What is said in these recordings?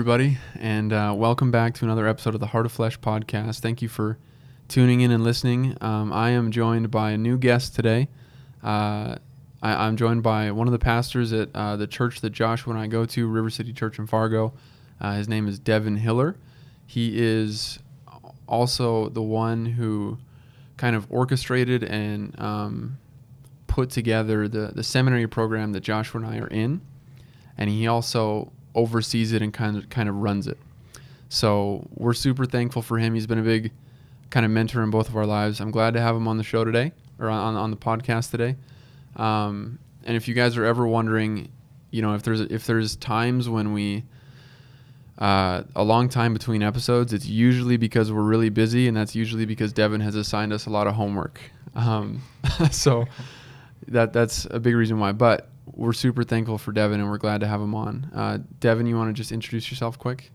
Everybody, and uh, welcome back to another episode of the Heart of Flesh podcast. Thank you for tuning in and listening. Um, I am joined by a new guest today. Uh, I, am joined by one of the pastors at uh, the church that Joshua and I go to, River City Church in Fargo. Uh, his name is Devin Hiller. He is also the one who kind of orchestrated and um, put together the, the seminary program that Joshua and I are in, and he also oversees it and kind of kind of runs it. So we're super thankful for him. He's been a big kind of mentor in both of our lives. I'm glad to have him on the show today or on, on the podcast today. Um, and if you guys are ever wondering, you know, if there's if there's times when we uh, a long time between episodes, it's usually because we're really busy, and that's usually because Devin has assigned us a lot of homework. Um, so that that's a big reason why. But we're super thankful for Devin, and we're glad to have him on. Uh, Devin, you want to just introduce yourself quick?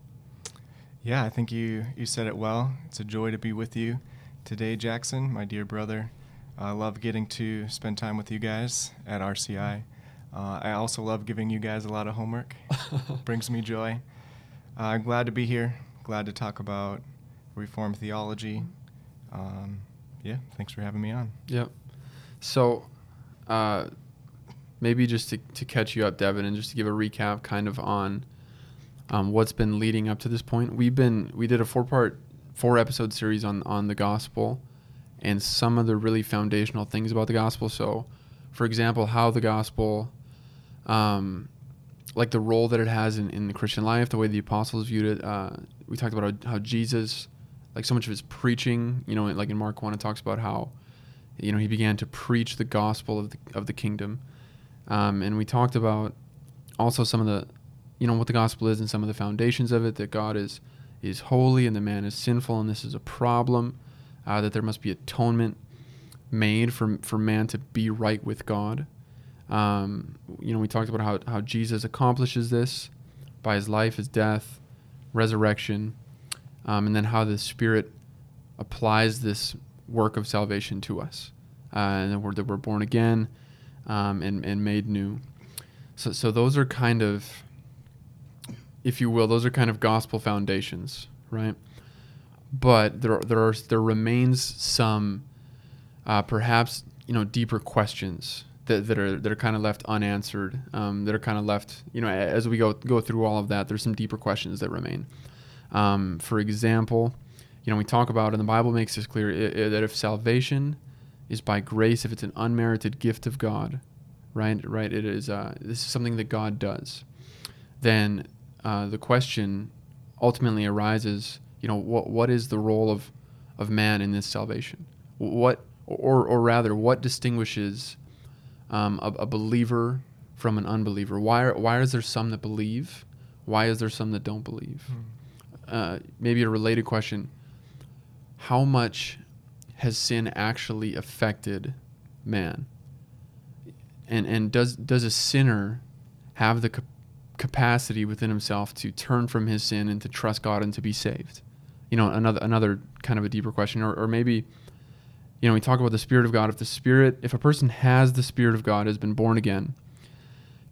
Yeah, I think you you said it well. It's a joy to be with you today, Jackson, my dear brother. I love getting to spend time with you guys at RCI. Uh, I also love giving you guys a lot of homework. Brings me joy. Uh, I'm glad to be here. Glad to talk about Reformed theology. Um, yeah, thanks for having me on. Yep. So, uh, maybe just to, to catch you up, Devin, and just to give a recap kind of on um, what's been leading up to this point. We've been we did a four part, four episode series on on the gospel, and some of the really foundational things about the gospel. So, for example, how the gospel, um, like the role that it has in, in the Christian life, the way the apostles viewed it. Uh, we talked about how, how Jesus, like so much of his preaching, you know, like in Mark one, it talks about how, you know, he began to preach the gospel of the of the kingdom um, and we talked about also some of the, you know, what the gospel is and some of the foundations of it. That God is is holy and the man is sinful, and this is a problem. Uh, that there must be atonement made for for man to be right with God. Um, you know, we talked about how how Jesus accomplishes this by his life, his death, resurrection, um, and then how the Spirit applies this work of salvation to us, uh, and that we're, that we're born again um, and, and made new. So, so those are kind of, if you will, those are kind of gospel foundations, right? But there, there are there remains some, uh, perhaps you know, deeper questions that, that are that are kind of left unanswered. Um, that are kind of left, you know, as we go go through all of that. There's some deeper questions that remain. Um, for example, you know, we talk about, and the Bible makes this clear, that if salvation is by grace if it's an unmerited gift of God, right? Right. It is. Uh, this is something that God does. Then uh, the question ultimately arises. You know, what what is the role of of man in this salvation? What or or rather, what distinguishes um, a, a believer from an unbeliever? Why are, why is there some that believe? Why is there some that don't believe? Hmm. Uh, maybe a related question: How much has sin actually affected man? And and does does a sinner have the capacity within himself to turn from his sin and to trust God and to be saved? You know, another another kind of a deeper question, or or maybe, you know, we talk about the Spirit of God. If the Spirit, if a person has the Spirit of God, has been born again,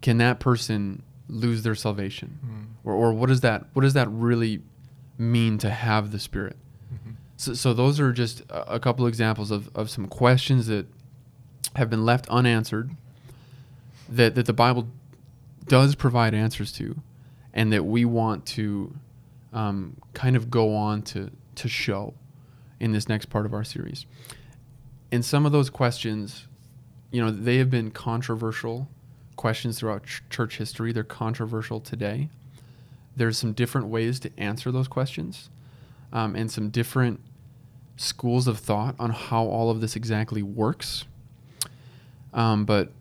can that person lose their salvation, mm. or or what does that what does that really mean to have the Spirit? So, so those are just a, couple examples of, of some questions that have been left unanswered that, that the Bible does provide answers to and that we want to um, kind of go on to, to show in this next part of our series. And some of those questions, you know, they have been controversial questions throughout ch- church history. They're controversial today. There's some different ways to answer those questions um, and some different schools of thought on how all of this exactly works. Um, but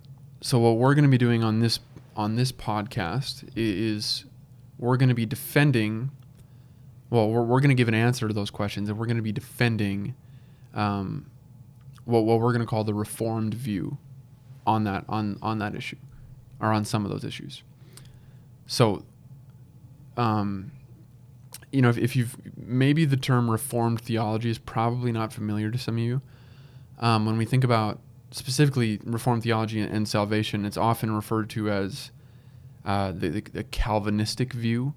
so what we're going to be doing on this on this podcast is we're going to be defending. Well, we're, we're going to give an answer to those questions, and we're going to be defending um, what what we're going to call the reformed view on that on on that issue, or on some of those issues. So, um, you know, if, if you've maybe the term reformed theology is probably not familiar to some of you. Um, when we think about specifically reformed theology and, salvation, it's often referred to as uh, the, the, the, Calvinistic view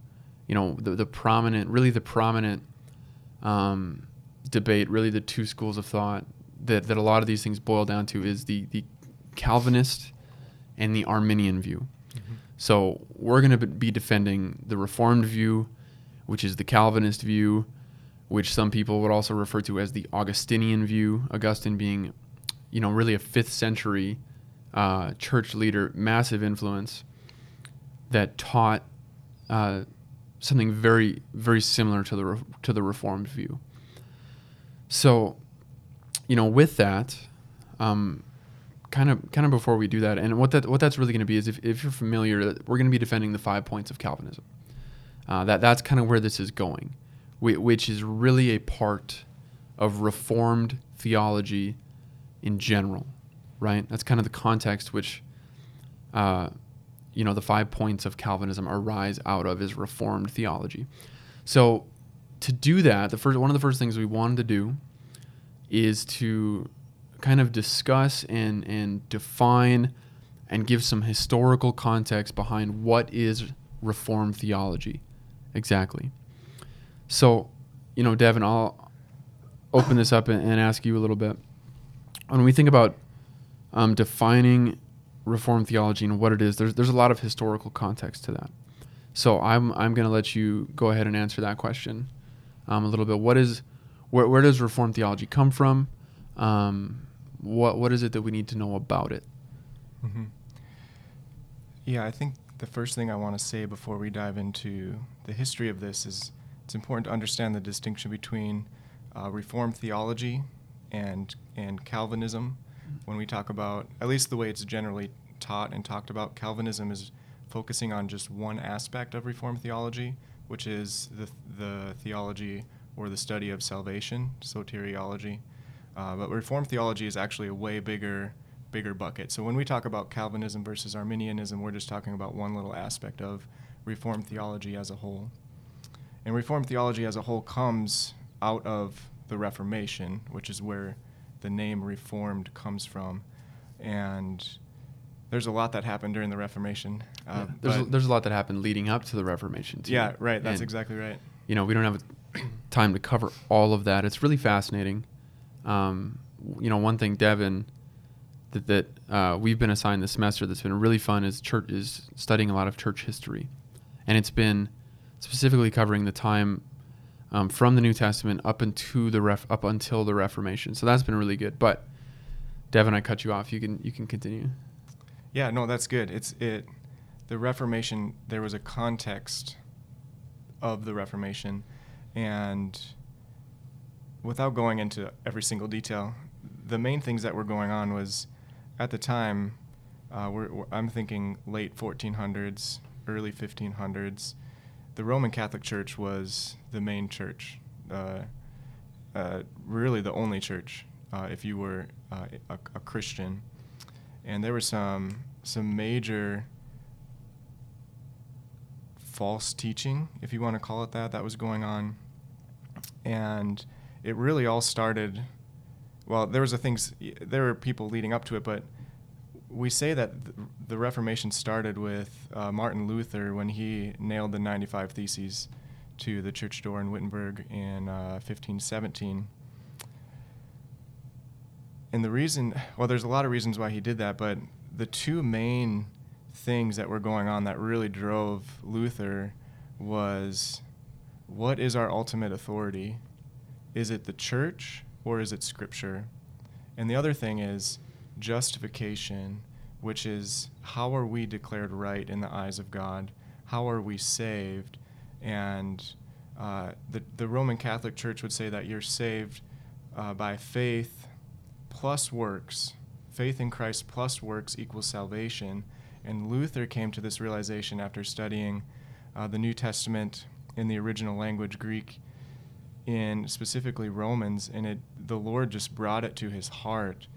you know, the, the prominent, really the prominent um, debate, really the two schools of thought that, that a lot of these things boil down to is the, the Calvinist and the Arminian view. Mm-hmm. So we're going to be defending the Reformed view, which is the Calvinist view, which some people would also refer to as the Augustinian view. Augustine being, you know, really a fifth century uh, church leader, massive influence that taught uh, something very, very similar to the re- to the Reformed view. So, you know, with that, um, kind of kind of before we do that, and what that what that's really going to be is if, if you're familiar, we're going to be defending the five points of Calvinism. Uh, that that's kind of where this is going, which is really a part of Reformed theology in general, right? That's kind of the context which, uh, you know, the five points of Calvinism arise out of is Reformed theology. So, to do that, the first one of the first things we wanted to do is to kind of discuss and, and define and give some historical context behind what is Reformed theology exactly. So, you know, Devin, I'll open this up and, ask you a little bit. When we think about um, defining Reformed theology and what it is, there's, there's a lot of historical context to that. So I'm, I'm going to let you go ahead and answer that question um, a little bit. What is, where, where does Reformed theology come from? Um, what what is it that we need to know about it? Mm-hmm. Yeah, I think the first thing I want to say before we dive into the history of this is it's important to understand the distinction between uh, Reformed theology and and Calvinism. When we talk about, at least the way it's generally taught and talked about, Calvinism is focusing on just one aspect of Reformed theology, which is the the theology or the study of salvation, soteriology. Uh, but Reformed theology is actually a way bigger, bigger bucket. So when we talk about Calvinism versus Arminianism, we're just talking about one little aspect of Reformed theology as a whole. And Reformed theology as a whole comes out of the Reformation, which is where the name Reformed comes from. And there's a lot that happened during the Reformation. Uh, yeah, there's, a, there's a lot that happened leading up to the Reformation, too. Yeah, right. That's and, exactly right. You know, we don't have time to cover all of that. It's really fascinating. Um, you know, one thing, Devin, that, that uh, we've been assigned this semester that's been really fun is church is studying a lot of church history, and it's been specifically covering the time um, from the New Testament up into the ref, up until the Reformation. So that's been really good. But Devin, I cut you off. You can you can continue. Yeah, no, that's good. It's it. The Reformation. There was a context of the Reformation, and without going into every single detail, the main things that were going on was at the time, uh, we're, we're, I'm thinking late 1400s, early 1500s. The Roman Catholic Church was the main church, uh, uh, really the only church uh, if you were uh, a, a, Christian. And there was some some major false teaching, if you want to call it that, that was going on. And it really all started. Well, there was a things. There were people leading up to it, but we say that the Reformation started with uh, Martin Luther when he nailed the 95 Theses to the church door in Wittenberg in uh, 1517. And the reason, well, there's a lot of reasons why he did that, but the two main things that were going on that really drove Luther was what is our ultimate authority is it the church or is it scripture? And the other thing is justification, which is how are we declared right in the eyes of God? How are we saved? And uh, the, the Roman Catholic Church would say that you're saved uh, by faith plus works. Faith in Christ plus works equals salvation. And Luther came to this realization after studying uh, the New Testament in the original language, Greek, in specifically Romans, and it the Lord just brought it to his heart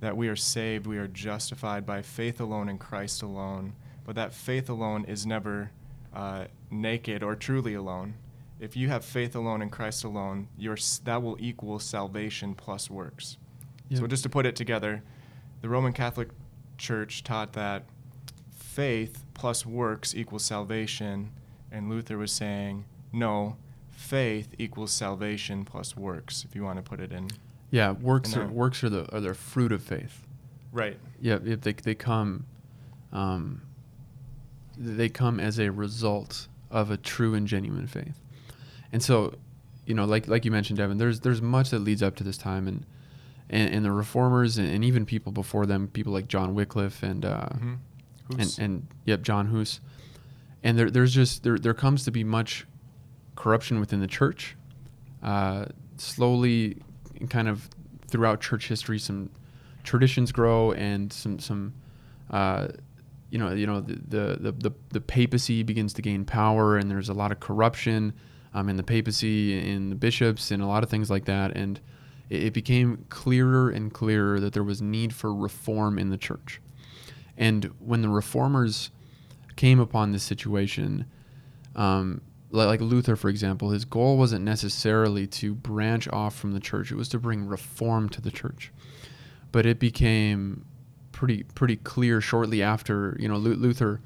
that we are saved, we are justified by faith alone in Christ alone. But that faith alone is never uh, naked or truly alone. If you have faith alone in Christ alone, your, that will equal salvation plus works. Yep. So just to put it together, the Roman Catholic Church taught that faith plus works equals salvation, And Luther was saying, no, faith equals salvation plus works, if you want to put it in. Yeah, works are works are the are the fruit of faith. Right. Yeah, if they they come, um, they come as a result of a true and genuine faith, and so, you know, like like you mentioned, Devin, there's there's much that leads up to this time, and and, and the reformers and, and even people before them, people like John Wycliffe and uh, hmm and and yep, John Hus, and there there's just there there comes to be much corruption within the church, uh, slowly, kind of throughout church history, some traditions grow and some some, uh, you know you know the, the the the papacy begins to gain power and there's a lot of corruption, um, in the papacy in the bishops and a lot of things like that and. It it became clearer and clearer that there was need for reform in the church. And when the reformers came upon this situation, um, like Luther, for example, his goal wasn't necessarily to branch off from the church; it was to bring reform to the church. But it became pretty pretty clear shortly after, you know, Luther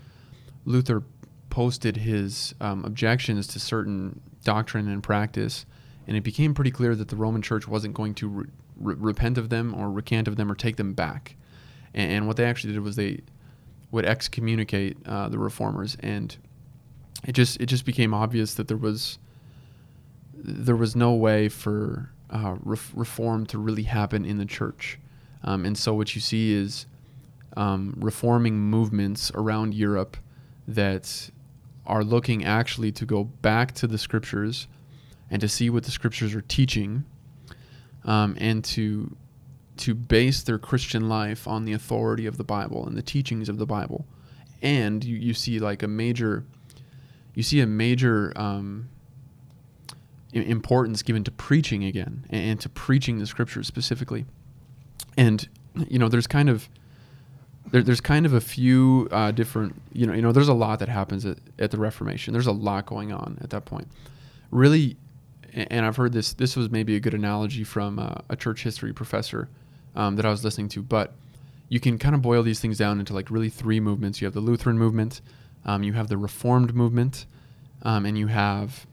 Luther posted his um, objections to certain doctrine and practice, and it became pretty clear that the Roman Church wasn't going to re- re- repent of them or recant of them or take them back. And, and what they actually did was they would excommunicate uh, the reformers, and it just it just became obvious that there was there was no way for uh, ref- reform to really happen in the church. Um, and so what you see is um, reforming movements around Europe that are looking actually to go back to the scriptures and to see what the scriptures are teaching um, and to to base their Christian life on the authority of the Bible and the teachings of the Bible. And you, you see like a major you see a major um, importance given to preaching again and, to preaching the scriptures specifically. And you know, there's kind of there, there's kind of a few uh, different you know you know there's a lot that happens at, at the Reformation. There's a lot going on at that point. Really, and I've heard this. This was maybe a good analogy from uh, a church history professor um, that I was listening to. But you can kind of boil these things down into like really three movements. You have the Lutheran movement, um, you have the Reformed movement, um, and you have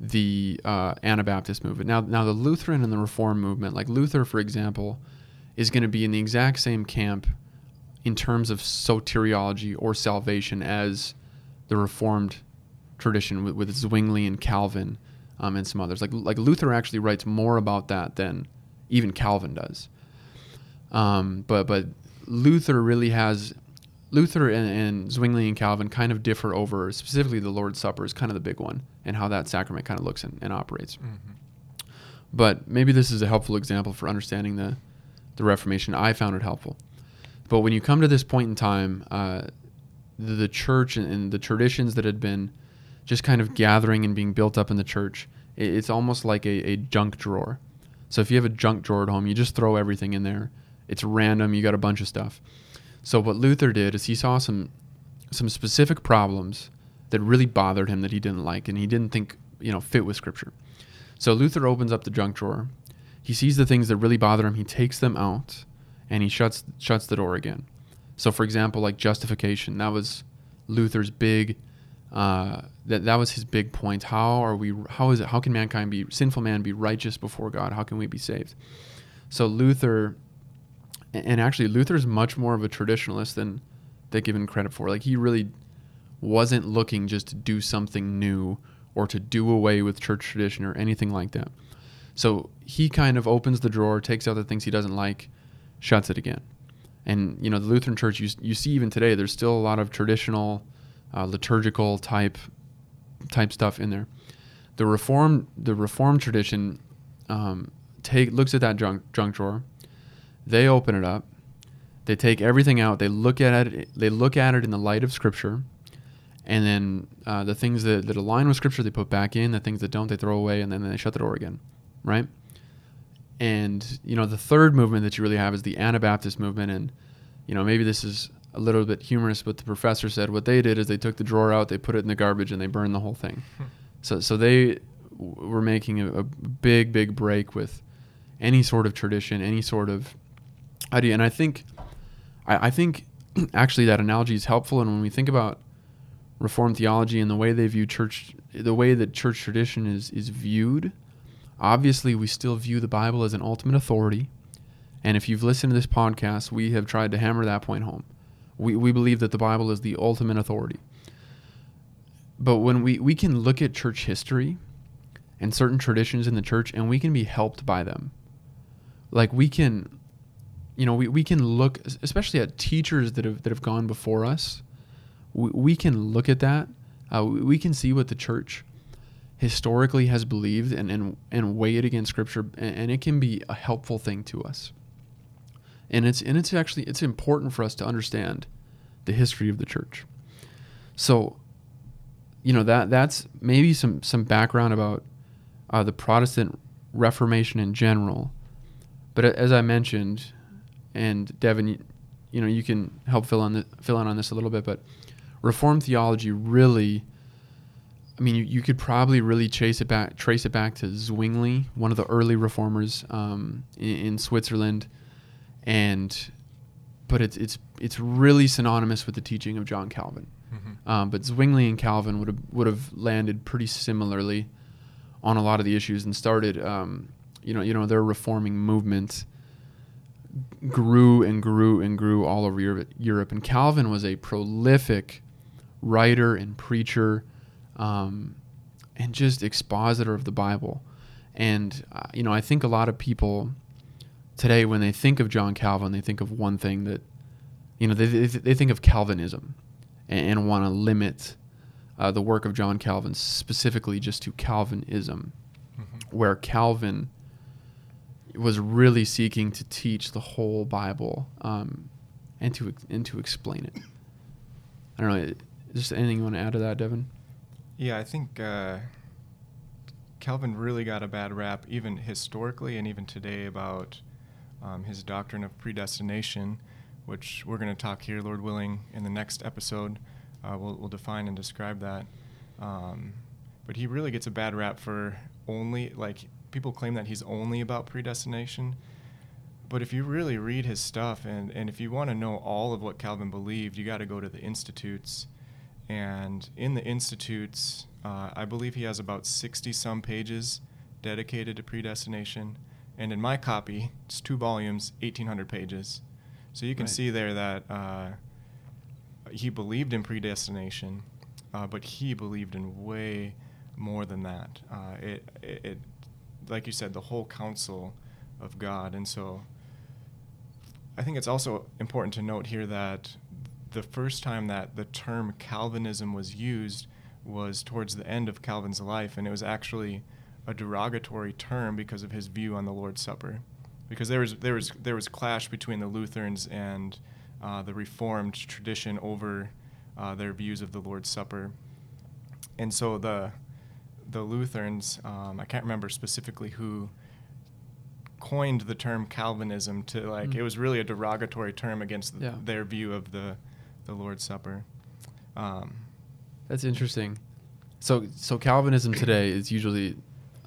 the uh, Anabaptist movement. Now, now the Lutheran and the Reformed movement, like Luther, for example, is going to be in the exact same camp in terms of soteriology or salvation as the Reformed tradition with, with Zwingli and Calvin um, and some others. Like like Luther actually writes more about that than even Calvin does. Um, but but Luther really has Luther and, and Zwingli and Calvin kind of differ over specifically the Lord's Supper is kind of the big one and how that sacrament kind of looks and, and operates. But maybe this is a helpful example for understanding the the Reformation. I found it helpful. But when you come to this point in time, uh, the, the church and, and the traditions that had been just kind of gathering and being built up in the church, it, it's almost like a, a junk drawer. So if you have a junk drawer at home, you just throw everything in there. It's random. You got a bunch of stuff. So what Luther did is he saw some some specific problems that really bothered him that he didn't like and he didn't think you know fit with Scripture. So Luther opens up the junk drawer. He sees the things that really bother him. He takes them out, and he shuts shuts the door again. So, for example, like justification, that was Luther's big. Uh, that that was his big point. How are we? How is it? How can mankind be sinful? Man be righteous before God? How can we be saved? So Luther, and actually Luther's much more of a traditionalist than they give him credit for. Like he really wasn't looking just to do something new or to do away with church tradition or anything like that. So he kind of opens the drawer, takes out the things he doesn't like, shuts it again. And you know, the Lutheran Church, you, you see even today, there's still a lot of traditional, uh, liturgical type type stuff in there. The reform the Reformed tradition um, take looks at that junk junk drawer. They open it up. They take everything out. They look at it. They look at it in the light of Scripture, and then uh, the things that, that align with Scripture they put back in. The things that don't they throw away, and then they shut the door again, right? And you know the third movement that you really have is the Anabaptist movement, and you know maybe this is a little bit humorous, but the professor said what they did is they took the drawer out, they put it in the garbage, and they burned the whole thing. so so they w- were making a, a big big break with any sort of tradition, any sort of idea, and I think I, I think actually that analogy is helpful. And when we think about Reformed theology and the way they view church, the way that church tradition is is viewed. Obviously, we still view the Bible as an ultimate authority. And if you've listened to this podcast, we have tried to hammer that point home. We, we believe that the Bible is the ultimate authority. But when we, we can look at church history and certain traditions in the church and we can be helped by them. Like we can, you know, we, we can look, especially at teachers that have, that have gone before us. We, we can look at that. Uh, we, can see what the church historically has believed and, and, and weigh it against scripture and, and it can be a helpful thing to us and it's and it's actually it's important for us to understand the history of the church so you know that that's maybe some some background about uh, the protestant reformation in general but as i mentioned and devin you, you know you can help fill on the, fill in on this a little bit but reformed theology really I mean, you, you could probably really chase it back, trace it back to Zwingli, one of the early reformers um, in, in, Switzerland, and but it's it's it's really synonymous with the teaching of John Calvin. Mm-hmm. Um, but Zwingli and Calvin would have would have landed pretty similarly on a lot of the issues and started, um, you know, you know, their reforming movement grew and grew and grew all over Europe. And Calvin was a prolific writer and preacher um, and just expositor of the Bible. And, uh, you know, I think a lot of people today, when they think of John Calvin, they think of one thing that, you know, they, they, they think of Calvinism and, and want to limit uh, the work of John Calvin specifically just to Calvinism, mm-hmm. where Calvin was really seeking to teach the whole Bible um, and to and to explain it. I don't know. Is just anything you want to add to that, Devin? Yeah, I think uh, Calvin really got a bad rap, even historically and even today, about um, his doctrine of predestination, which we're going to talk here, Lord willing, in the next episode. Uh, we'll, we'll, define and describe that. Um, but he really gets a bad rap for only, like, people claim that he's only about predestination. But if you really read his stuff and, and if you want to know all of what Calvin believed, you got to go to the Institutes and in the Institutes, uh, I believe he has about 60 some pages dedicated to predestination. And in my copy, it's two volumes, 1,800 pages. So you can right. see there that uh, he believed in predestination, uh, but he believed in way more than that. Uh, it, it, it, like you said, the whole counsel of God. And so I think it's also important to note here that the first time that the term Calvinism was used was towards the end of Calvin's life, and it was actually a derogatory term because of his view on the Lord's Supper. Because there was there was there was clash between the Lutherans and uh, the Reformed tradition over uh, their views of the Lord's Supper, and so the the Lutherans, um, I can't remember specifically who coined the term Calvinism to like mm. it was really a derogatory term against yeah. their view of the the Lord's Supper. Um, That's interesting. So, so Calvinism today is usually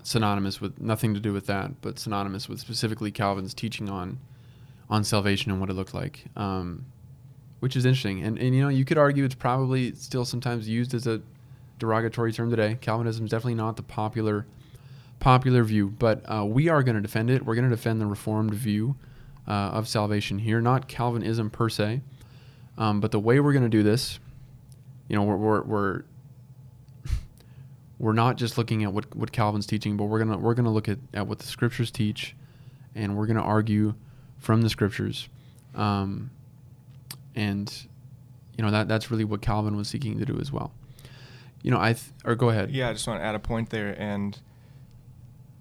synonymous with nothing to do with that, but synonymous with specifically Calvin's teaching on on salvation and what it looked like, um, which is interesting. And and you know you could argue it's probably still sometimes used as a derogatory term today. Calvinism is definitely not the popular popular view, but uh, we are going to defend it. We're going to defend the Reformed view uh, of salvation here, not Calvinism per se. Um, but the way we're going to do this, you know, we're, we're, we're we're not just looking at what, what Calvin's teaching, but we're gonna we're gonna look at, at what the scriptures teach, and we're gonna argue from the scriptures, um, and you know that that's really what Calvin was seeking to do as well. You know, I th- or go ahead. Yeah, I just want to add a point there, and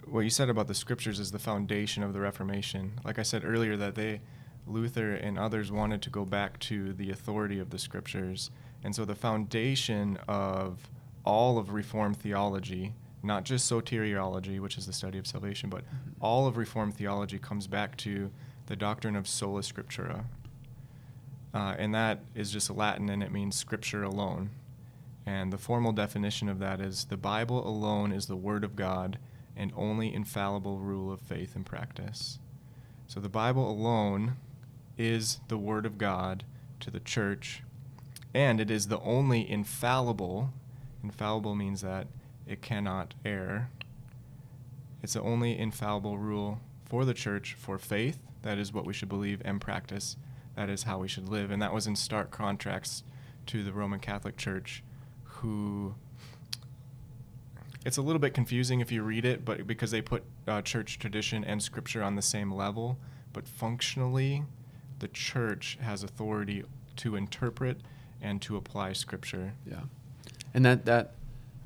what you said about the scriptures is the foundation of the Reformation. Like I said earlier, that they Luther and others wanted to go back to the authority of the scriptures. And so the foundation of all of Reformed theology, not just soteriology, which is the study of salvation, but mm-hmm. all of Reformed theology comes back to the doctrine of sola scriptura. Uh, and that is just Latin and it means scripture alone. And the formal definition of that is the Bible alone is the Word of God and only infallible rule of faith and practice. So the Bible alone is the Word of God to the church, and it is the only infallible. Infallible means that it cannot err. It's the only infallible rule for the church for faith. That is what we should believe and practice. That is how we should live. And that was in stark contrast to the Roman Catholic Church, who it's a little bit confusing if you read it, but because they put uh, church tradition and scripture on the same level, but functionally, the church has authority to interpret and to apply scripture. Yeah, and that that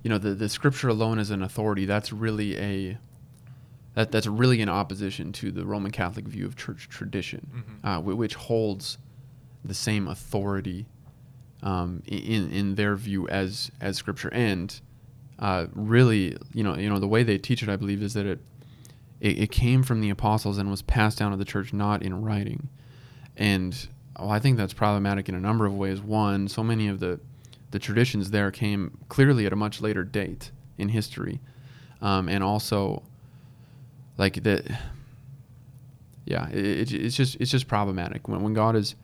you know the the scripture alone as an authority that's really a that that's really in opposition to the Roman Catholic view of church tradition, Mhm. uh, wh- which holds the same authority um, in in their view as as scripture. And uh, really you know you know the way they teach it I believe is that it, it it came from the apostles and was passed down to the church not in writing. And well, I think that's problematic in a number of ways. One so many of the the traditions there came clearly at a much later date in history. Um, and also like that yeah it, it's just it's just problematic. When, when God is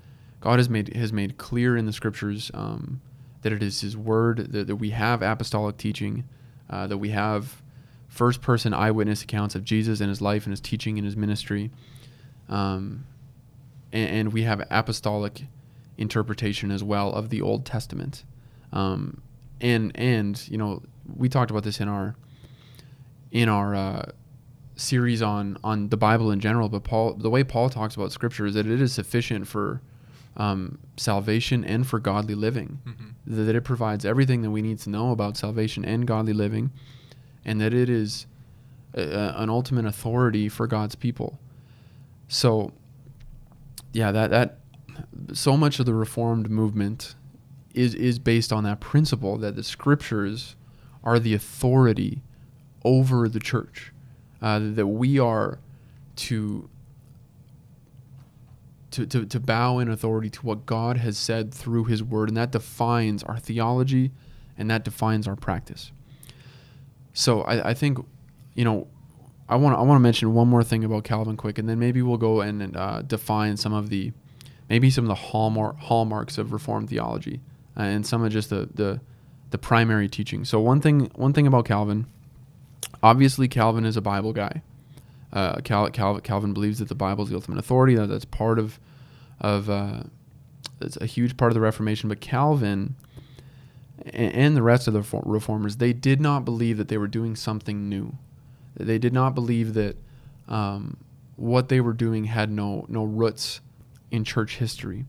God has made has made clear in the scriptures um, that it is His word that, that we have apostolic teaching, uh, that we have first person eyewitness accounts of Jesus and His life and His teaching and His ministry, um, and, and we have apostolic interpretation as well of the Old Testament, um, and and you know we talked about this in our in our uh, series on on the Bible in general, but Paul the way Paul talks about Scripture is that it is sufficient for um, salvation and for godly living. Mhm. That it provides everything that we need to know about salvation and godly living, and that it is a- an ultimate authority for God's people. So, yeah, that that so much of the Reformed movement is is based on that principle that the Scriptures are the authority over the church. Uh, that we are to to, to, to bow in authority to what God has said through His Word, and that defines our theology and that defines our practice. So I, I think, you know, I want I want to mention one more thing about Calvin quick, and then maybe we'll go and, uh, define some of the maybe some of the hallmark hallmarks of Reformed theology uh, and some of just the, the the primary teaching. So one thing one thing about Calvin, obviously Calvin is a Bible guy. Uh, Cal, Cal, Calvin believes that the Bible is the ultimate authority. That that's part of of uh, it's a huge part of the Reformation. But Calvin and, and the rest of the reformers, they did not believe that they were doing something new. They did not believe that um, what they were doing had no no roots in church history,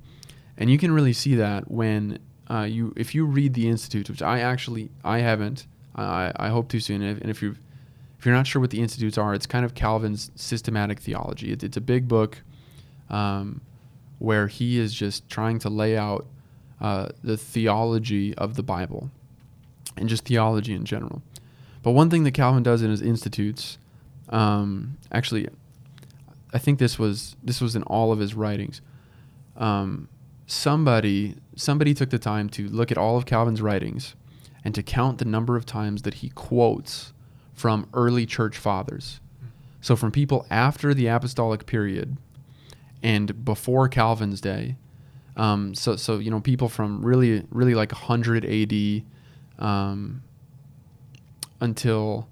and you can really see that when uh, you if you read the Institutes, which I actually I haven't. I, I hope to soon. And if, and if you if you're not sure what the institutes are, it's kind of Calvin's systematic theology. It's, it's a big book um, where he is just trying to lay out uh, the theology of the Bible and just theology in general. But one thing that Calvin does in his institutes, um, actually, I think this was this was in all of his writings. Um, somebody somebody took the time to look at all of Calvin's writings and to count the number of times that he quotes from early church fathers. So from people after the apostolic period and before Calvin's day. Um, so so you know people from really really like 100 AD um, until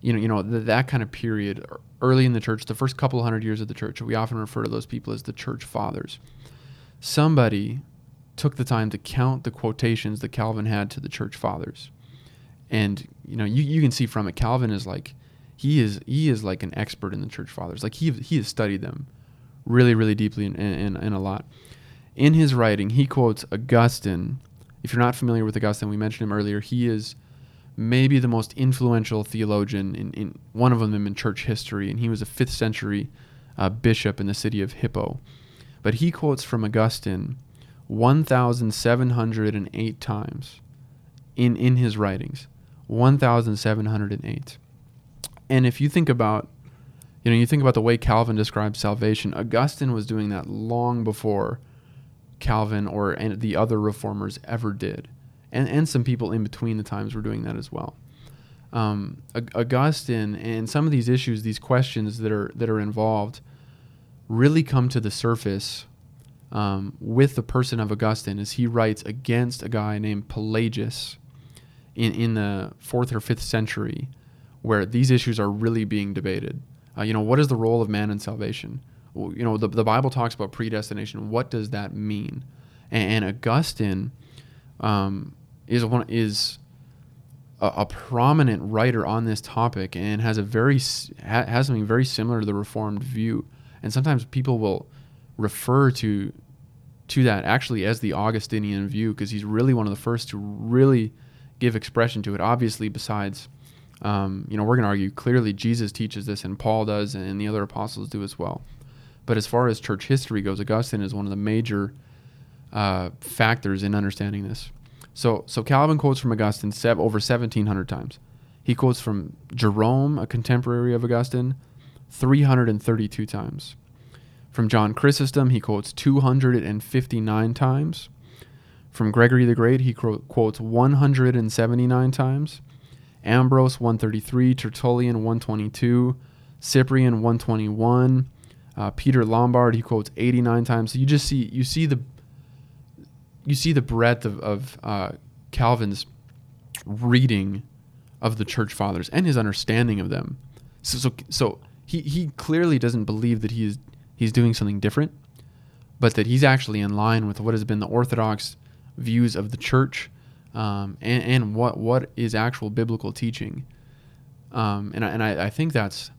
you know you know th- that kind of period er- early in the church, the first couple hundred years of the church. We often refer to those people as the church fathers. Somebody took the time to count the quotations that Calvin had to the church fathers. And you know, you, you can see from it Calvin is like he is he is like an expert in the church fathers. Like he he has studied them really really deeply and and, a lot. In his writing, he quotes Augustine. If you're not familiar with Augustine, we mentioned him earlier. He is maybe the most influential theologian in, in one of them in church history, and he was a fifth century uh, bishop in the city of Hippo. But he quotes from Augustine 1,708 times in, in his writings. 1,708. And if you think about, you know, you think about the way Calvin describes salvation, Augustine was doing that long before Calvin or the other reformers ever did. And, and some people in between the times were doing that as well. Um, Augustine and some of these issues, these questions that are that are involved, really come to the surface um, with the person of Augustine as he writes against a guy named Pelagius in, in the fourth or fifth century, where these issues are really being debated. Uh, you know, what is the role of man in salvation? You know, the, the Bible talks about predestination. What does that mean? And, and Augustine um, is one is a, a, prominent writer on this topic and has a very ha, has something very similar to the Reformed view. And sometimes people will refer to to that actually as the Augustinian view because he's really one of the first to really give expression to it. Obviously, besides, um, you know, we're going to argue clearly Jesus teaches this and Paul does and the other apostles do as well. But as far as church history goes, Augustine is one of the major uh, factors in understanding this. So, so Calvin quotes from Augustine sev- over 1,700 times. He quotes from Jerome, a contemporary of Augustine, 332 times. From John Chrysostom, he quotes 259 times. From Gregory the Great, he quotes 179 times. Ambrose 133, Tertullian 122, Cyprian 121, uh, Peter Lombard he quotes 89 times. So you just see you see the you see the breadth of, of uh, Calvin's reading of the church fathers and his understanding of them. So so, so he, he clearly doesn't believe that he is he's doing something different, but that he's actually in line with what has been the orthodox views of the church um, and, and what what is actual biblical teaching. Um, and I, and I, I, think that's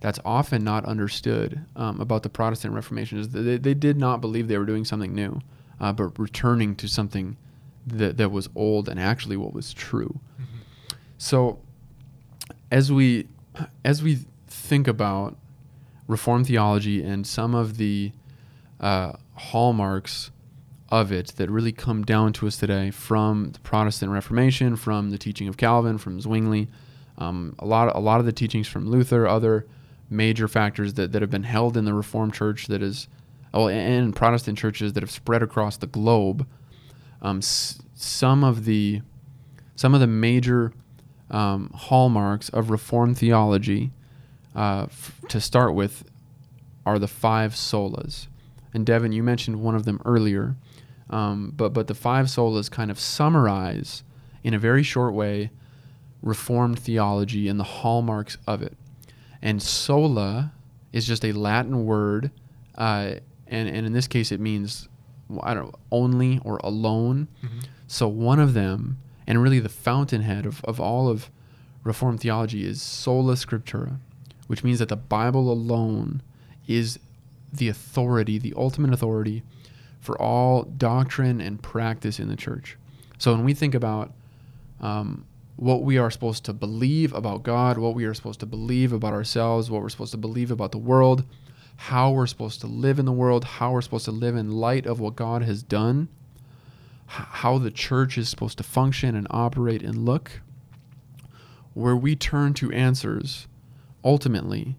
that's often not understood um, about the Protestant Reformation is they, they did not believe they were doing something new, uh, but returning to something that, that was old and actually what was true. Mm-hmm. So as we as we think about Reformed theology and some of the uh, hallmarks of it that really come down to us today from the Protestant Reformation, from the teaching of Calvin, from Zwingli, um, a lot of, a lot of the teachings from Luther, other major factors that, that have been held in the Reformed Church that is, oh, and Protestant churches that have spread across the globe. Um, s- some of the some of the major um, hallmarks of Reformed theology, uh, f- to start with, are the five solas. And Devin, you mentioned one of them earlier. Um, but but the five solas kind of summarize in a very short way Reformed theology and the hallmarks of it. And sola is just a Latin word, uh, and and in this case it means I don't know only or alone. Mm-hmm. So one of them, and really the fountainhead of, of all of Reformed theology is sola scriptura, which means that the Bible alone is the authority, the ultimate authority for all doctrine and practice in the church. So when we think about um, what we are supposed to believe about God, what we are supposed to believe about ourselves, what we're supposed to believe about the world, how we're supposed to live in the world, how we're supposed to live in light of what God has done, how the church is supposed to function and operate and look, where we turn to answers ultimately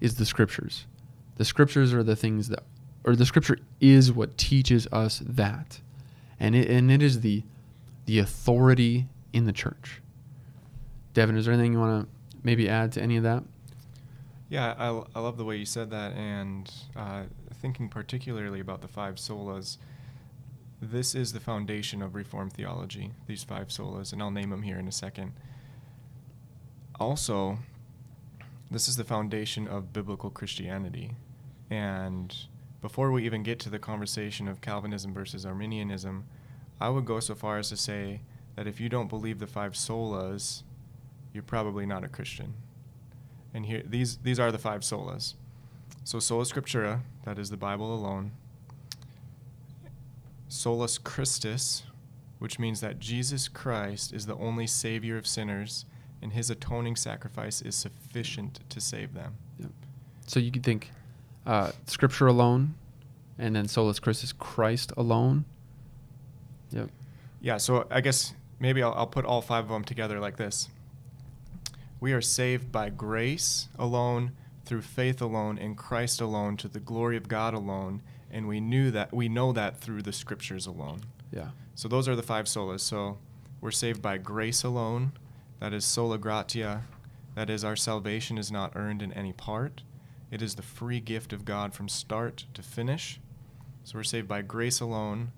is the scriptures. The scriptures are the things that or the scripture is what teaches us that. And it, and it is the the authority in the church. Devin, is there anything you want to maybe add to any of that? Yeah, I, I love the way you said that, and uh, thinking particularly about the five solas. This is the foundation of Reformed theology, these five solas, and I'll name them here in a second. Also, this is the foundation of biblical Christianity. And before we even get to the conversation of Calvinism versus Arminianism, I would go so far as to say that if you don't believe the five solas, you're probably not a Christian. And here these these are the five solas. So sola scriptura, that is the Bible alone. Solus Christus, which means that Jesus Christ is the only savior of sinners and his atoning sacrifice is sufficient to save them. Yep. So you could think uh, Scripture alone, and then solus Christus, Christ alone. Yep. Yeah. So I guess maybe I'll, I'll put all five of them together like this. We are saved by grace alone, through faith alone, in Christ alone, to the glory of God alone, and we knew that we know that through the Scriptures alone. Yeah. So those are the five solas. So we're saved by grace alone. That is sola gratia. That is, our salvation is not earned in any part. It is the free gift of God from start to finish. So we're saved by grace alone,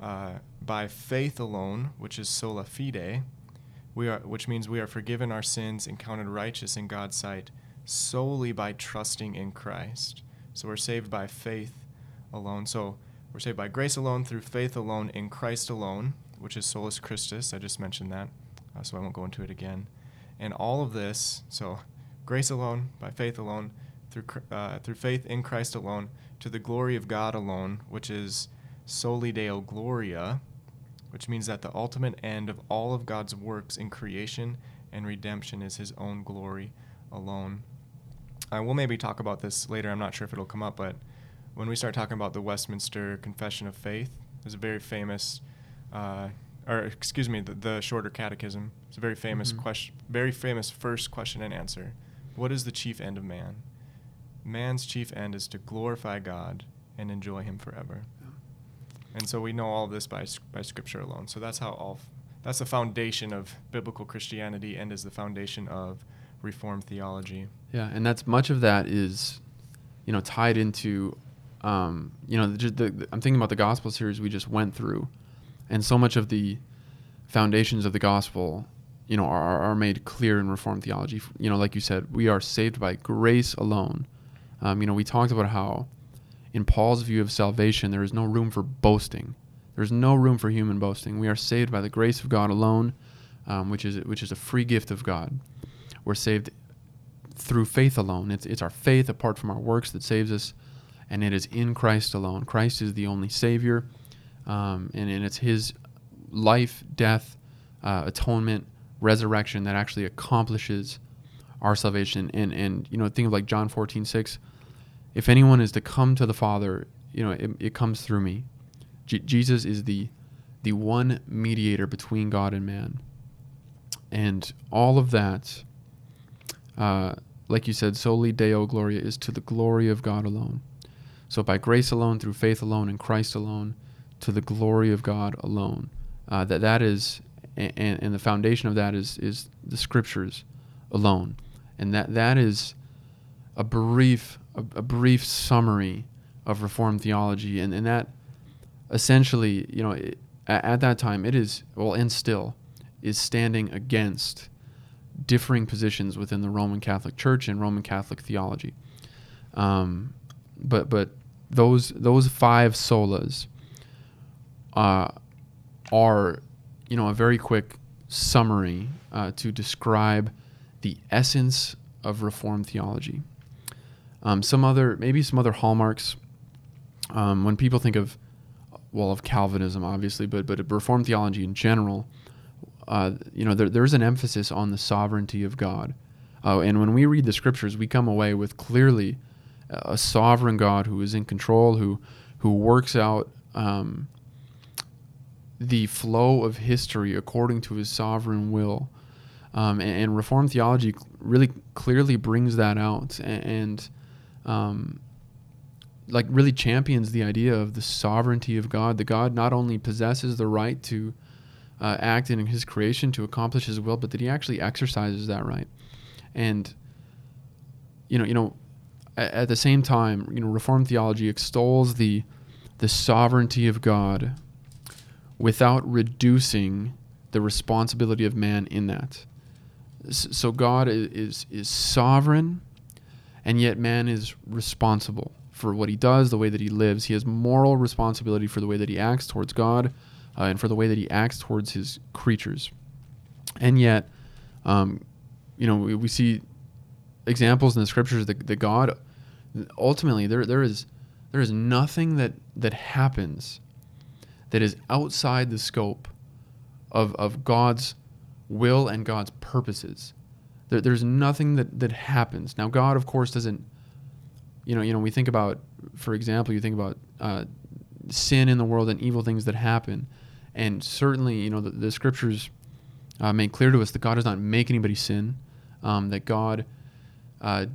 uh, by faith alone, which is sola fide, we are, which means we are forgiven our sins and counted righteous in God's sight solely by trusting in Christ. So we're saved by faith alone. So we're saved by grace alone, through faith alone, in Christ alone, which is solus Christus. I just mentioned that, uh, so I won't go into it again. And all of this, so grace alone, by faith alone, through uh, through faith in Christ alone, to the glory of God alone, which is soli Deo Gloria, which means that the ultimate end of all of God's works in creation and redemption is His own glory alone. Uh, we'll maybe talk about this later. I'm not sure if it'll come up, but when we start talking about the Westminster Confession of Faith, there's a very famous, uh, or excuse me, the, the, shorter catechism. It's a very famous mm-hmm. question, very famous first question and answer. What is the chief end of man? Man's chief end is to glorify God and enjoy Him forever. Yeah. And so we know all this by by Scripture alone. So that's how all that's the foundation of biblical Christianity and is the foundation of Reformed theology. Yeah, and that's much of that is, you know, tied into um, you know, the, the, the, I'm thinking about the gospel series we just went through, and so much of the foundations of the gospel, you know, are, are made clear in Reformed theology. You know, like you said, we are saved by grace alone. Um, you know, we talked about how, in Paul's view of salvation, there is no room for boasting. There's no room for human boasting. We are saved by the grace of God alone, um, which is which is a free gift of God. We're saved through faith alone. It's it's our faith apart from our works that saves us and it is in Christ alone. Christ is the only Savior, um, and, and it's His life, death, uh, atonement, resurrection that actually accomplishes our salvation. And and you know, think of like John fourteen six. If anyone is to come to the Father, you know, it, it comes through me. Jesus is the the one mediator between God and man, and all of that. Uh, like you said, soli Deo Gloria is to the glory of God alone. So by grace alone, through faith alone, in Christ alone, to the glory of God alone. Uh, that that is, and, and the foundation of that is is the scriptures alone, and that that is a brief a, a brief summary of Reformed theology, and and that essentially, you know, it, at, at that time, it is well, and still is standing against differing positions within the Roman Catholic Church and Roman Catholic theology. Um, but but those those five solas uh, are you know a very quick summary uh, to describe the essence of Reformed theology. Um, some other maybe some other hallmarks um, when people think of well of Calvinism obviously, but but Reformed theology in general. Uh, you know, there, there's an emphasis on the sovereignty of God. Uh, and when we read the scriptures, we come away with clearly a sovereign God who is in control, who who works out um, the flow of history according to His sovereign will. Um, and, and, Reformed theology really clearly brings that out, and, and um, like really champions the idea of the sovereignty of God. That God not only possesses the right to uh, act in His creation to accomplish His will, but that He actually exercises that right. And you know, you know, at the same time, you know, Reformed theology extols the the sovereignty of God without reducing the responsibility of man in that. So God is is sovereign, and yet man is responsible for what he does, the way that he lives. He has moral responsibility for the way that he acts towards God, uh, and for the way that he acts towards his creatures. And yet, um, you know, we, we see examples in the scriptures that, that God ultimately there there is there is nothing that that happens that is outside the scope of of God's will and God's purposes. There, there's nothing that that happens. Now God of course doesn't you know, you know, we think about for example, you think about uh, sin in the world and evil things that happen. And certainly, you know, the, the scriptures uh, make clear to us that God does not make anybody sin, um, that God uh,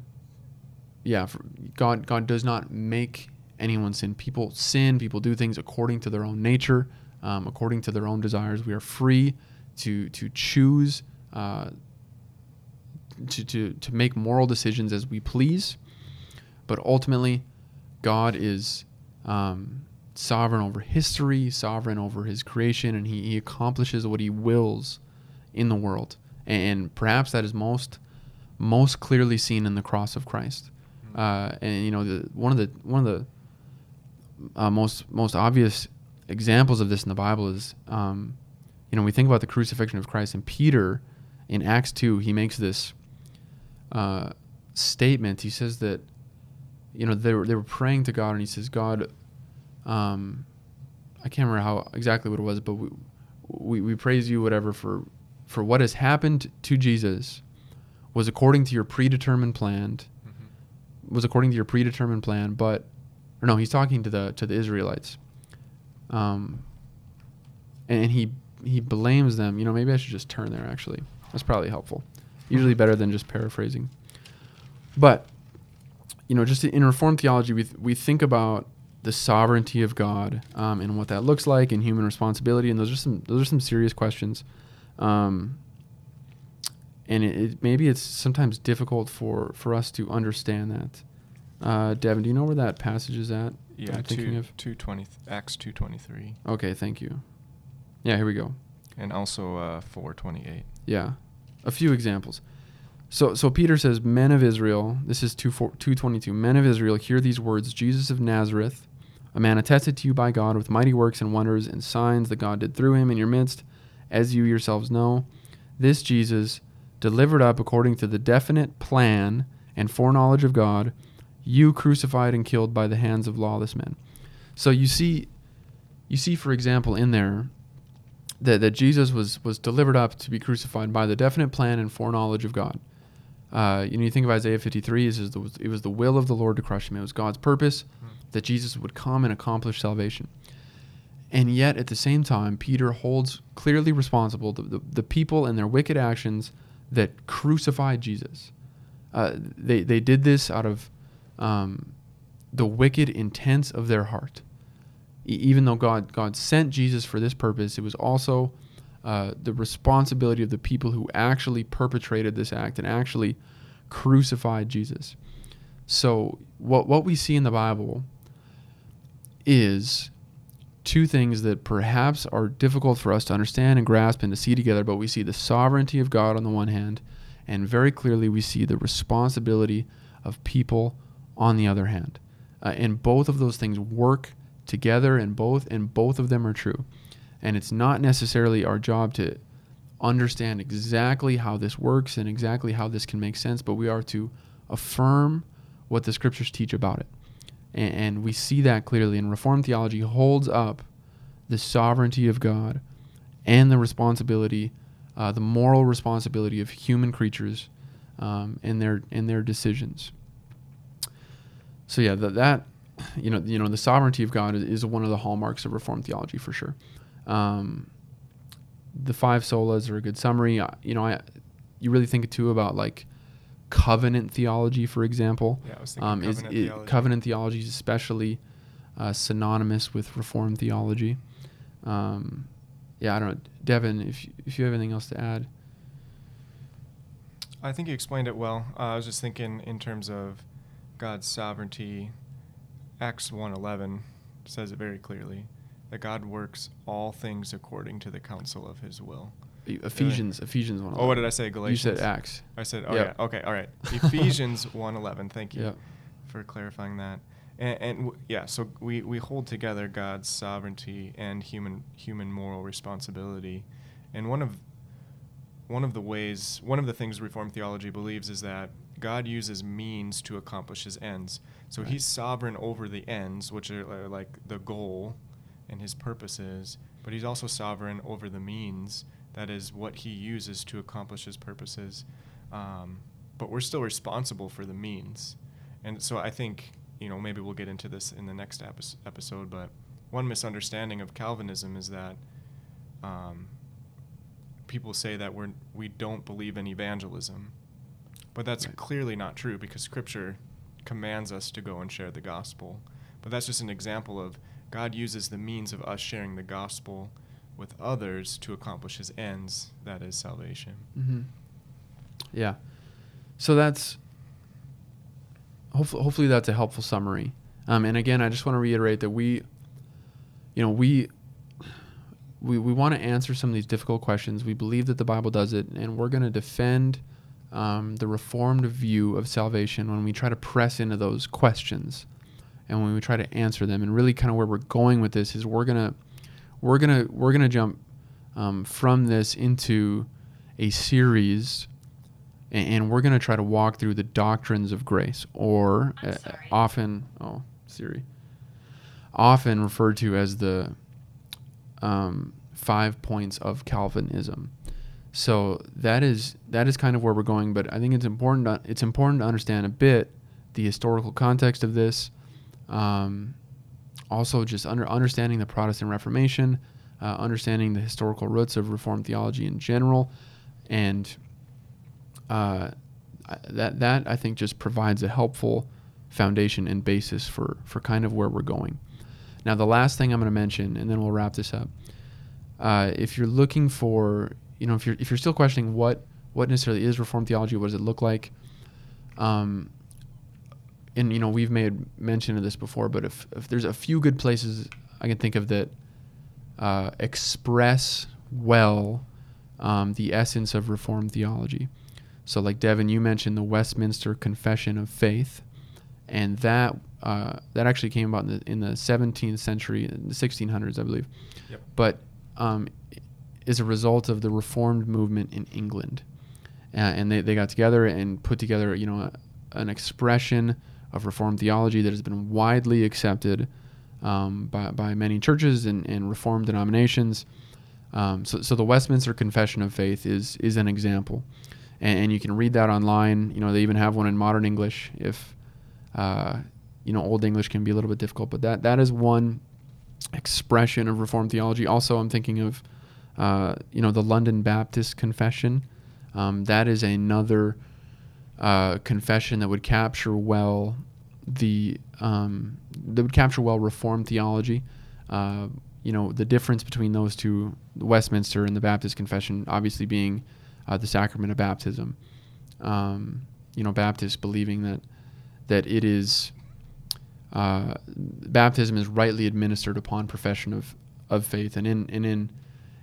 yeah, God God does not make anyone sin. People sin. People do things according to their own nature, um, according to their own desires. We are free to to choose uh, to, to to make moral decisions as we please, but ultimately, God is um, sovereign over history, sovereign over his creation, and he, he accomplishes what he wills in the world. And perhaps that is most most clearly seen in the cross of Christ. Uh, and you know, the, one of the one of the uh, most most obvious examples of this in the Bible is, um, you know, we think about the crucifixion of Christ, and Peter in Acts two he makes this uh, statement. He says that, you know, they were they were praying to God, and he says, God, um, I can't remember how exactly what it was, but we, we we praise you whatever for for what has happened to Jesus was according to your predetermined plan Mm-hmm. was according to your predetermined plan, but or no, he's talking to the to the Israelites. Um, and he he blames them. You know, maybe I should just turn there. Actually, that's probably helpful. Usually better than just paraphrasing. But you know, just in Reformed theology, we th- we think about the sovereignty of God um, and what that looks like, and human responsibility, and those are some those are some serious questions. Um, and it, it, maybe it's sometimes difficult for, for us to understand that. Uh, Devin, do you know where that passage is at? Yeah, thinking two, of- 220, Acts 223, Okay, thank you. Yeah, here we go. and also uh, 428. Yeah, a few examples. So, so Peter says, "Men of Israel." This is two two twenty two. Men of Israel, hear these words: Jesus of Nazareth, a man attested to you by God with mighty works and wonders and signs that God did through him in your midst, as you yourselves know. This Jesus, delivered up according to the definite plan and foreknowledge of God, you crucified and killed by the hands of lawless men. So you see, you see, for example, in there that, that Jesus was was delivered up to be crucified by the definite plan and foreknowledge of God. Uh, you know, you think of Isaiah 53, it, says the, it was the will of the Lord to crush him. It was God's purpose that Jesus would come and accomplish salvation. And yet, at the same time, Peter holds clearly responsible the, the, the people and their wicked actions that crucified Jesus. Uh, they, they did this out of um, the wicked intents of their heart. Even though God, God sent Jesus for this purpose, it was also uh, the responsibility of the people who actually perpetrated this act and actually crucified Jesus. So, what, what we see in the Bible is two things that perhaps are difficult for us to understand and grasp and to see together, but we see the sovereignty of God on the one hand, and very clearly we see the responsibility of people on the other hand. Uh, and both of those things work together and both and both of them are true. And it's not necessarily our job to understand exactly how this works and exactly how this can make sense, but we are to affirm what the scriptures teach about it. And, and we see that clearly. And Reformed theology holds up the sovereignty of God and the responsibility, uh, the moral responsibility of human creatures um, and their and their decisions. So yeah, that you know you know the sovereignty of God is, is one of the hallmarks of Reformed theology for sure. Um, the five solas are a good summary. I- You know, I you really think too about like covenant theology, for example. Yeah, I was thinking Um, is covenant it, theology. covenant theology is especially uh, synonymous with Reformed theology. Um, yeah, I don't know, Devin. If you, if you have anything else to add, I think you explained it well. Uh, I was just thinking in terms of God's sovereignty. Acts 1:11 says it very clearly that God works all things according to the counsel of His will. Ephesians, Ephesians one. Oh, what did I say? Galatians. You said Acts. I said, oh Yeah. yeah, okay, all right. Ephesians 1:11. Thank you Yeah. for clarifying that. And, and w- yeah, so we, we hold together God's sovereignty and human human moral responsibility. And one of one of the ways, one of the things Reformed theology believes is that God uses means to accomplish His ends. So Right. He's sovereign over the ends, which are like the goal and His purposes, but He's also sovereign over the means. That is what He uses to accomplish His purposes. Um, but we're still responsible for the means. And so I think, you know, maybe we'll get into this in the next epi- episode, but one misunderstanding of Calvinism is that um, people say that we're, we don't believe in evangelism. But that's Right. clearly not true because Scripture commands us to go and share the gospel. But that's just an example of God uses the means of us sharing the gospel with others to accomplish his ends, that is salvation. Mm-hmm. Yeah. So that's hopefully, hopefully that's a helpful summary. Um, and again, I just want to reiterate that we you know, we we, we want to answer some of these difficult questions. We believe that the Bible does it, and we're going to defend um, the reformed view of salvation when we try to press into those questions and when we try to answer them. And really, kind of where we're going with this is we're gonna we're gonna we're gonna jump um, from this into a series, and, and we're gonna try to walk through the doctrines of grace, or uh, often oh Siri, often referred to as the um, five points of Calvinism. So that is that is kind of where we're going, but I think it's important. To, it's important to understand a bit the historical context of this. Um, also, just under understanding the Protestant Reformation, uh, understanding the historical roots of Reformed theology in general, and uh, that that I think just provides a helpful foundation and basis for for kind of where we're going. Now, the last thing I'm going to mention, and then we'll wrap this up. Uh, if you're looking for, you know, if you're if you're still questioning what what necessarily is Reformed theology, what does it look like? Um, and you know, we've made mention of this before, but if if there's a few good places I can think of that uh, express well um, the essence of Reformed theology. So, like Devin, you mentioned the Westminster Confession of Faith, and that uh, that actually came about in the, in the 17th century, in the 1600s, I believe. Yep. But um, is a result of the Reformed movement in England, uh, and they, they got together and put together, you know, a, an expression of Reformed theology that has been widely accepted um, by, by many churches and, and Reformed denominations. Um, so, so the Westminster Confession of Faith is is an example, and, and, you can read that online. You know, they even have one in modern English if uh, you know, Old English can be a little bit difficult, but that that is one expression of Reformed theology. Also, I'm thinking of, uh, you know, the London Baptist Confession. Um, that is another uh, confession that would capture well the um, that would capture well Reformed theology. Uh, you know, the difference between those two, Westminster and the Baptist Confession, obviously being uh, the sacrament of baptism. Um, you know, Baptists believing that that it is uh, baptism is rightly administered upon profession of, of faith and in, and in,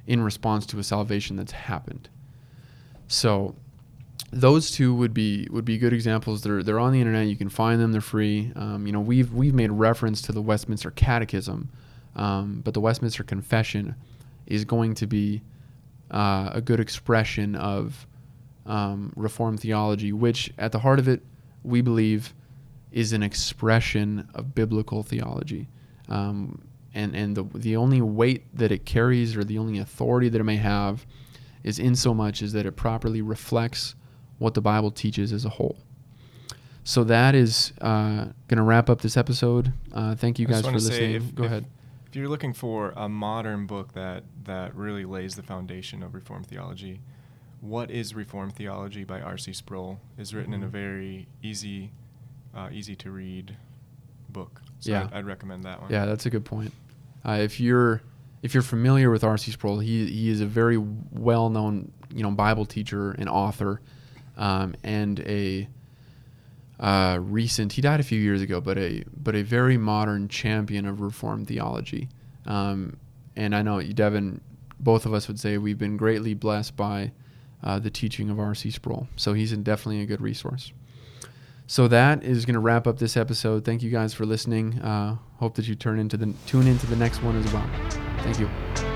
in response to a salvation that's happened. So those two would be would be good examples. They're they're on the internet. You can find them. They're free. Um, you know, we've we've made reference to the Westminster Catechism, um, but the Westminster Confession is going to be uh, a good expression of um, Reformed theology, which at the heart of it, we believe is an expression of biblical theology. Um, and and the, the only weight that it carries or the only authority that it may have is in so much as that it properly reflects what the Bible teaches as a whole. So that is uh, going to wrap up this episode. Uh, thank you guys for listening. If, Go if, ahead. If you're looking for a modern book that, that really lays the foundation of Reformed theology, What is Reformed Theology by R.C. Sproul is written mm-hmm. in a mm-hmm. very easy uh, easy to read book. So yeah. I'd, I'd, recommend that one. Yeah, that's a good point. Uh, if you're if you're familiar with R.C. Sproul, he he is a very well known you know Bible teacher and author, um, and a uh, recent he died a few years ago, but a but a very modern champion of Reformed theology. Um, and I know Devin, both of us would say we've been greatly blessed by uh, the teaching of R.C. Sproul. So he's definitely a good resource. So that is going to wrap up this episode. Thank you guys for listening. Uh, hope that you turn into the tune into the next one as well. Thank you.